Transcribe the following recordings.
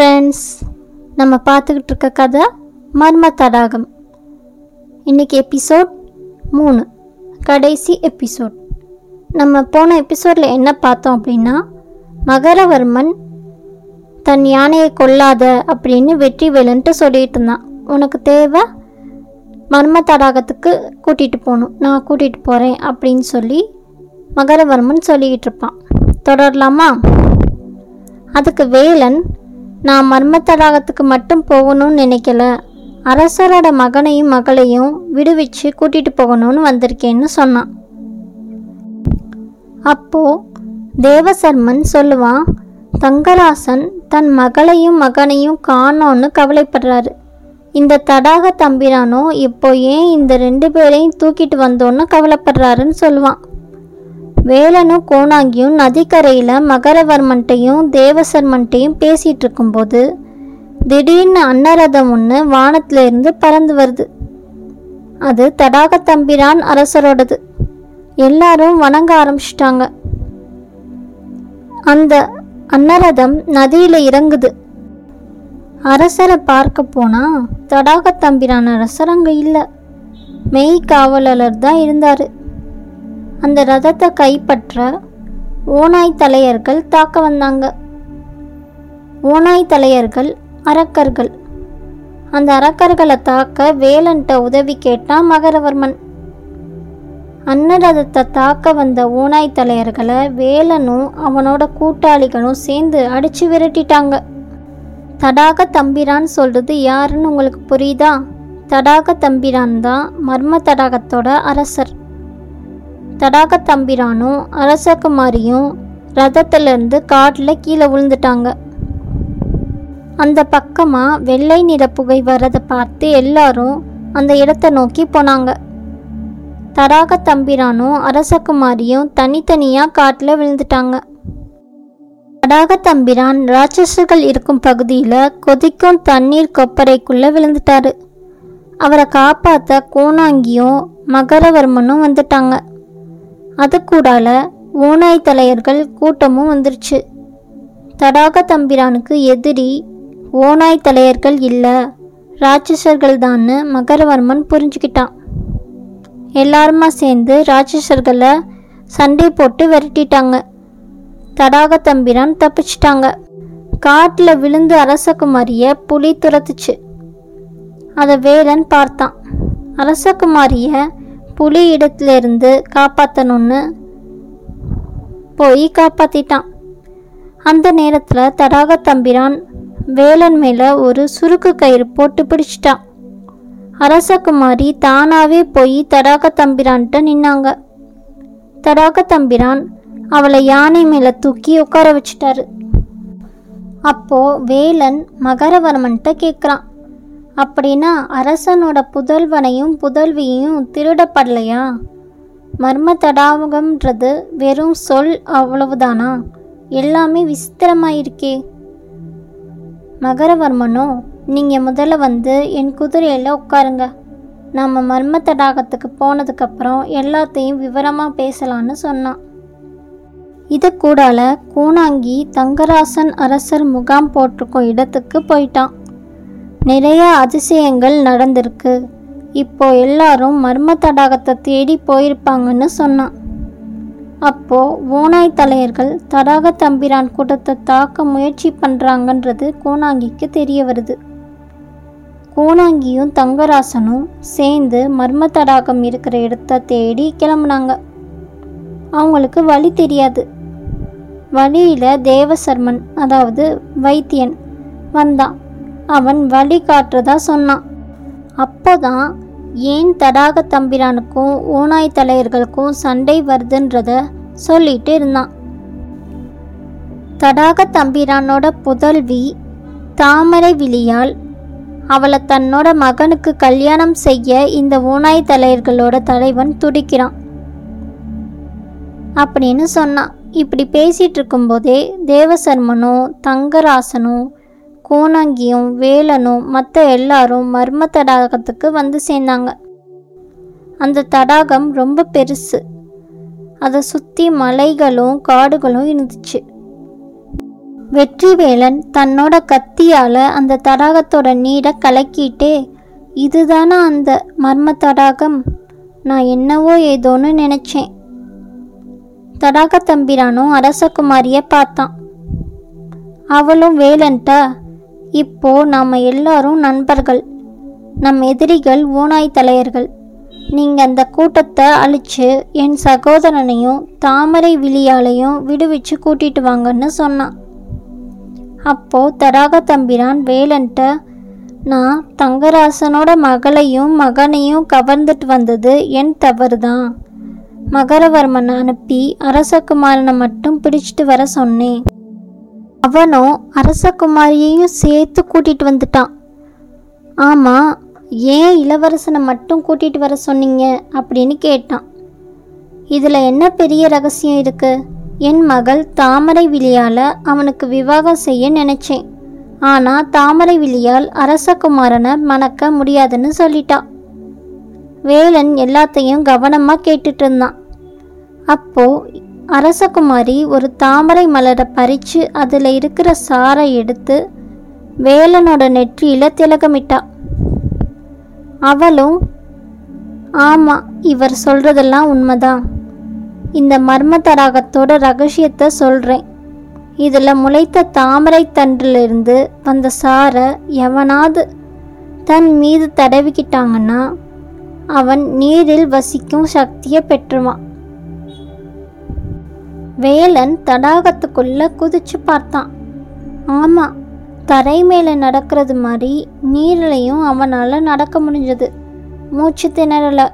Friends நம்ம பார்த்துக்கிட்டு இருக்க கதை மர்ம தடாகம். இன்னைக்கு எபிசோட் மூணு கடைசி எபிசோட் நம்ம போன எபிசோடில் என்ன பார்த்தோம் அப்படின்னா மகரவர்மன் தன் யானையை கொல்லாத அப்படின்னு வெற்றி வேலுன்ட்டு சொல்லிட்டு இருந்தான். உனக்கு தேவை? மர்ம தடாகத்துக்கு கூட்டிகிட்டு போகணும். நான் கூட்டிகிட்டு போகிறேன் அப்படின்னு சொல்லி மகரவர்மன் சொல்லிக்கிட்டு இருப்பான். தொடரலாமா? அதுக்கு வேலன் நான் மர்ம தடாகத்துக்கு மட்டும் போகணும்னு நினைக்கல. அரசரோட மகனையும் மகளையும் விடுவிச்சு கூட்டிட்டு போகணும்னு வந்திருக்கேன்னு சொன்னான். அப்போ தேவசர்மன் சொல்லுவான் தங்கராசன் தன் மகளையும் மகனையும் காணோன்னு கவலைப்படுறாரு. இந்த தடாக தம்பிரானோ இப்போ ஏன் இந்த ரெண்டு பேரையும் தூக்கிட்டு வந்தோன்னு கவலைப்படுறாருன்னு சொல்லுவான். வேலனும் கோணாங்கியும் நதிக்கரையில் மகரவர்மன்ட்டையும் தேவசர்மன்ட்டையும் பேசிகிட்டு இருக்கும்போது திடீர்னு அன்னரதம் ஒன்று வானத்திலிருந்து பறந்து வருது. அது தடாக தம்பிரான் அரசரோடது. எல்லாரும் வணங்க ஆரம்பிச்சிட்டாங்க. அந்த அன்னரதம் நதியில் இறங்குது. அரசரை பார்க்க போனால் தடாக தம்பிரான் அரசர் அங்கே இல்லை. மெய் காவலர் தான் இருந்தார். அந்த ரதத்தை கைப்பற்ற ஓநாய் தலையர்கள் தாக்க வந்தாங்க. ஓநாய் தலையர்கள் அரக்கர்கள். அந்த அரக்கர்களை தாக்க வேலன்ட்ட உதவி கேட்டான் மகரவர்மன். அன்னரதத்தை தாக்க வந்த ஓநாய் தலையர்களை வேலனும் அவனோட கூட்டாளிகளும் சேர்ந்து அடிச்சு விரட்டிட்டாங்க. தடாக தம்பிரான் சொல்றது யாருன்னு உங்களுக்கு புரியுதா? தடாக தம்பிரான் தான் மர்ம தடாகத்தோட அரசர். தடாக தம்பிரானும் அரசகுமாரியும் ரதத்திலிருந்து காட்டில் கீழே விழுந்துட்டாங்க. அந்த பக்கமாக வெள்ளை நிற புகை வரதை பார்த்து எல்லாரும் அந்த இடத்தை நோக்கி போனாங்க. தடாக தம்பிரானும் அரசகுமாரியும் தனித்தனியாக காட்டில் விழுந்துட்டாங்க. தடாக தம்பிரான் ராட்சசர்கள் இருக்கும் பகுதியில் கொதிக்கும் தண்ணீர் கொப்பரைக்குள்ளே விழுந்துட்டாரு. அவரை காப்பாற்ற கோணாங்கியும் மகரவர்மனும் வந்துட்டாங்க. அது கூடால ஓநாய் தலையர்கள் கூட்டமும் வந்துருச்சு. தடாக தம்பிரானுக்கு எதிரி ஓநாய் தலையர்கள் இல்லை. ராட்சசர்கள் தான்னு மகரவர்மன் புரிஞ்சுக்கிட்டான். எல்லாருமா சேர்ந்து ராட்சசர்களை சண்டை போட்டு விரட்டிட்டாங்க. தடாக தம்பிரான் தப்பிச்சிட்டாங்க. காட்டில் விழுந்து அரசகுமாரிய புலி துரத்துச்சு. அதை வேலன் பார்த்தான். அரசகுமாரிய புலி இடத்துலேருந்து காப்பாற்றணும்னு போய் காப்பாற்றிட்டான் அந்த நேரத்தில் தடாக தம்பிரான் வேலன் மேலே ஒரு சுருக்கு கயிறு போட்டு பிடிச்சிட்டான். அரசகுமாரி தானாகவே போய் தடாக தம்பிரான்கிட்ட நின்னாங்க. தடாக தம்பிரான் அவளை யானை மேலே தூக்கி உட்கார வச்சிட்டாரு. அப்போ வேலன் மகரவர்மன்ட்ட கேட்குறான் அப்படின்னா அரசனோட புதல்வனையும் புதல்வியையும் திருடப்படலையா? மர்ம தடாகம்ன்றது வெறும் சொல் அவ்வளவுதானா? எல்லாமே விசித்திரமாயிருக்கே. மகரவர்மனோ நீங்கள் முதல்ல வந்து என் குதிரையில் உட்காருங்க. நம்ம மர்ம தடாகத்துக்கு போனதுக்கப்புறம் எல்லாத்தையும் விவரமாக பேசலான்னு சொன்னான். இது கூடால கூணாங்கி தங்கராசன் அரசர் முகாம் போட்டிருக்கும் இடத்துக்கு போயிட்டான். நிறைய அதிசயங்கள் நடந்திருக்கு. இப்போ எல்லாரும் மர்ம தடாகத்தை தேடி போயிருப்பாங்கன்னு சொன்னான். அப்போ ஓநாய் தலையர்கள் தடாக தம்பிரான் கூட்டத்தை தாக்க முயற்சி பண்ணுறாங்கன்றது கோணாங்கிக்கு தெரிய வருது. கோணாங்கியும் தங்கராசனும் சேர்ந்து மர்ம தடாகம் இருக்கிற இடத்த தேடி கிளம்புனாங்க. அவங்களுக்கு வழி தெரியாது. வழியில் தேவசர்மன் அதாவது வைத்தியன் வந்தான். அவன் வழி காட்டுறதா சொன்னான். அப்போதான் ஏன் தடாக தம்பிரானுக்கும் ஓநாய் தலையர்களுக்கும் சண்டை வருதுன்றத சொல்லிட்டு இருந்தான். தடாக தம்பிரானோட புதல்வி தாமரை விழியால் அவளை தன்னோட மகனுக்கு கல்யாணம் செய்ய இந்த ஓநாய் தலையர்களோட தலைவன் துடிக்கிறான். அப்படின்னு சொன்னான். இப்படி பேசிட்டு இருக்கும்போதே தேவசர்மனும் தங்கராசனும் கோணங்கியும் வேலனும் மற்ற எல்லாரும் மர்ம தடாகத்துக்கு வந்து சேர்ந்தாங்க. அந்த தடாகம் ரொம்ப பெருசு. அதை சுற்றி மலைகளும் காடுகளும் இருந்துச்சு. வெற்றிவேலன் தன்னோட கத்தியால் அந்த தடாகத்தோட நீரை கலக்கிட்டே இதுதானா அந்த மர்ம தடாகம் நான் என்னவோ ஏதோன்னு நினச்சேன். தடாக தம்பிரானும் அரசகுமாரியை பார்த்தான். அவளும் வேலன்ட்ட? இப்போ நாம் எல்லாரும் நண்பர்கள். நம் எதிரிகள் ஓனாய் தலையர்கள். நீங்கள் அந்த கூட்டத்தை அழித்து என் சகோதரனையும் தாமரை விழியாலையும் விடுவிச்சு கூட்டிட்டு வாங்கன்னு சொன்னான். அப்போது தராக தம்பிரான் வேலன்ட்ட நான் தங்கராசனோட மகளையும் மகனையும் கவர்ந்துட்டு வந்தது என் தவறு தான் மகரவர்மனை அனுப்பி அரசகுமாரனை மட்டும் பிடிச்சிட்டு வர சொன்னேன். அவனும் அரசகுமாரியையும் சேர்த்து கூட்டிட்டு வந்துட்டான். ஆமாம் ஏன் இளவரசனை மட்டும் கூட்டிட்டு வர சொன்னீங்க? அப்படின்னு கேட்டான். இதில் என்ன பெரிய ரகசியம் இருக்கு? என் மகள் தாமரை விழியால அவனுக்கு விவாகம் செய்ய நினைச்சேன். ஆனால் தாமரை விழியால் அரசகுமாரனை மணக்க முடியாதுன்னு சொல்லிட்டான் வேலன் எல்லாத்தையும் கவனமாக கேட்டுட்டு இருந்தான். அப்போது அரசகுமாரி ஒரு தாமரை மலரை பறித்து அதில் இருக்கிற சாரை எடுத்து வேலனோட நெற்றியில் திலகமிட்டா. அவளும் ஆமாம் இவர் சொல்கிறதெல்லாம் உண்மைதான். இந்த மர்ம தடாகத்தோட ரகசியத்தை சொல்கிறேன் இதில் முளைத்த தாமரை தண்டிலிருந்து வந்த சாரை எவனாவது தன் மீது தடவிக்கிட்டாங்கன்னா அவன் நீரில் வசிக்கும் சக்தியை பெற்றுவான். வேலன் தடாகத்துக்குள்ள குதிச்சு பார்த்தான். ஆமாம் தரை மேலே நடக்கிறது மாதிரி நீரிலையும் அவனால் நடக்க முடிஞ்சது. மூச்சு திணறலை.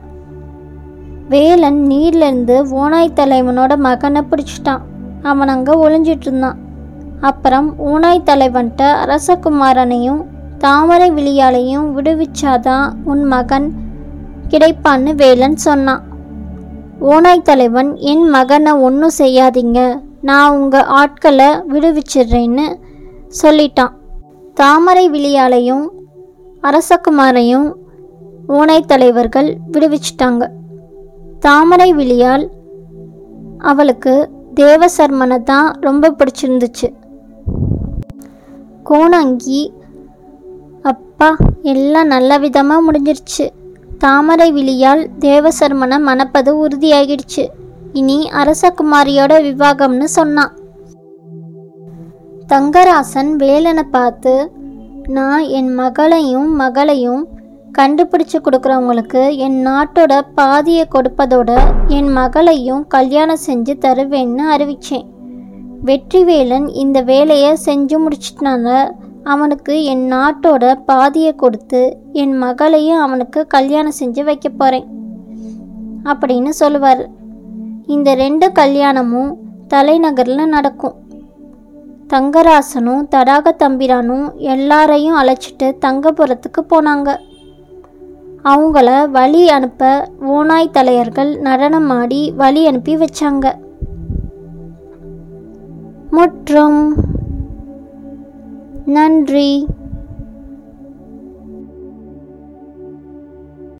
வேலன் நீர்லேருந்து ஓனாய் தலைவனோட மகனை பிடிச்சிட்டான். அவன் அங்கே ஒளிஞ்சிட்டு இருந்தான் அப்புறம் ஓனாய் தலைவன்கிட்ட அரசகுமாரனையும் தாமரை விழியாலையும் விடுவிச்சாதான் உன் மகன் கிடைப்பான்னு வேலன் சொன்னான். ஓனாய் தலைவன் என் மகனை ஒன்றும் செய்யாதீங்க. நான் உங்கள் ஆட்களை விடுவிச்சிடுறேன்னு சொல்லிட்டான். தாமரை விழியாலையும் அரசகுமாரையும் ஓனாய் தலைவர்கள் விடுவிச்சிட்டாங்க. தாமரை விழியால் அவளுக்கு தேவசர்மனை தான் ரொம்ப பிடிச்சிருந்துச்சு. கோணங்கி அப்பா எல்லாம் நல்ல விதமாக முடிஞ்சிருச்சு. தாமரை விழியால் தேவசர்மனை மணப்பது உறுதியாகிடுச்சு இனி அரசகுமாரியோட விவாகம்னு சொன்னான் தங்கராசன் வேலனை பார்த்து நான் என் மகளையும் மகளையும் கண்டுபிடிச்சு கொடுக்குறவங்களுக்கு என் நாட்டோட பாதியை கொடுப்பதோட என் மகளையும் கல்யாணம் செஞ்சு தருவேன்னு அறிவித்தேன் வெற்றிவேலன் இந்த வேலையை செஞ்சு முடிச்சிட்டனால அவனுக்கு என் நாட்டோட பாதியை கொடுத்து என் மகளையும் அவனுக்கு கல்யாணம் செஞ்சு வைக்க போகிறேன் அப்படின்னு சொல்லுவார். இந்த ரெண்டு கல்யாணமும் தலைநகரில் நடக்கும். தங்கராசனும் தடாக தம்பிரானும் எல்லாரையும் அழைச்சிட்டு தங்கபுரத்துக்கு போனாங்க. அவங்கள வழி அனுப்ப ஓனாய் தலையர்கள் நடனமாடி வழி அனுப்பி வச்சாங்க. முற்றும் நன்றி.